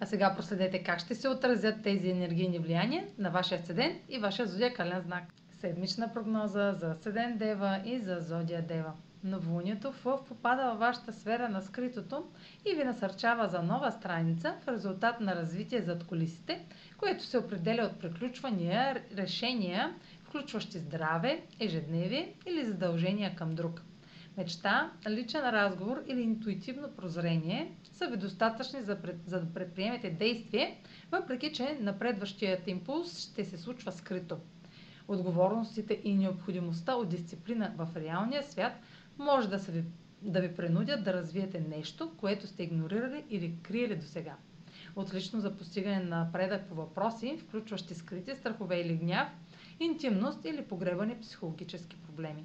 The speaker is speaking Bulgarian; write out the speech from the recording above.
А сега проследете как ще се отразят тези енергийни влияния на вашия асцендент и вашия зодиакален знак. Седмична прогноза за асцендент Дева и за зодия Дева. Новолунието в попада във вашата сфера на скритото и ви насърчава за нова страница в резултат на развитие зад колисите, което се определя от приключвания, решения, включващи здраве, ежедневие или задължения към друг – Мечта, личен разговор или интуитивно прозрение са ви достатъчни за, пред, за да предприемете действие, въпреки че напредващият импулс ще се случва скрито. Отговорностите и необходимостта от дисциплина в реалния свят може да, се ви, да ви принудят да развиете нещо, което сте игнорирали или криели до сега. Отлично за постигане на напредък по въпроси, включващи скрити страхове или гняв, интимност или погребани психологически проблеми.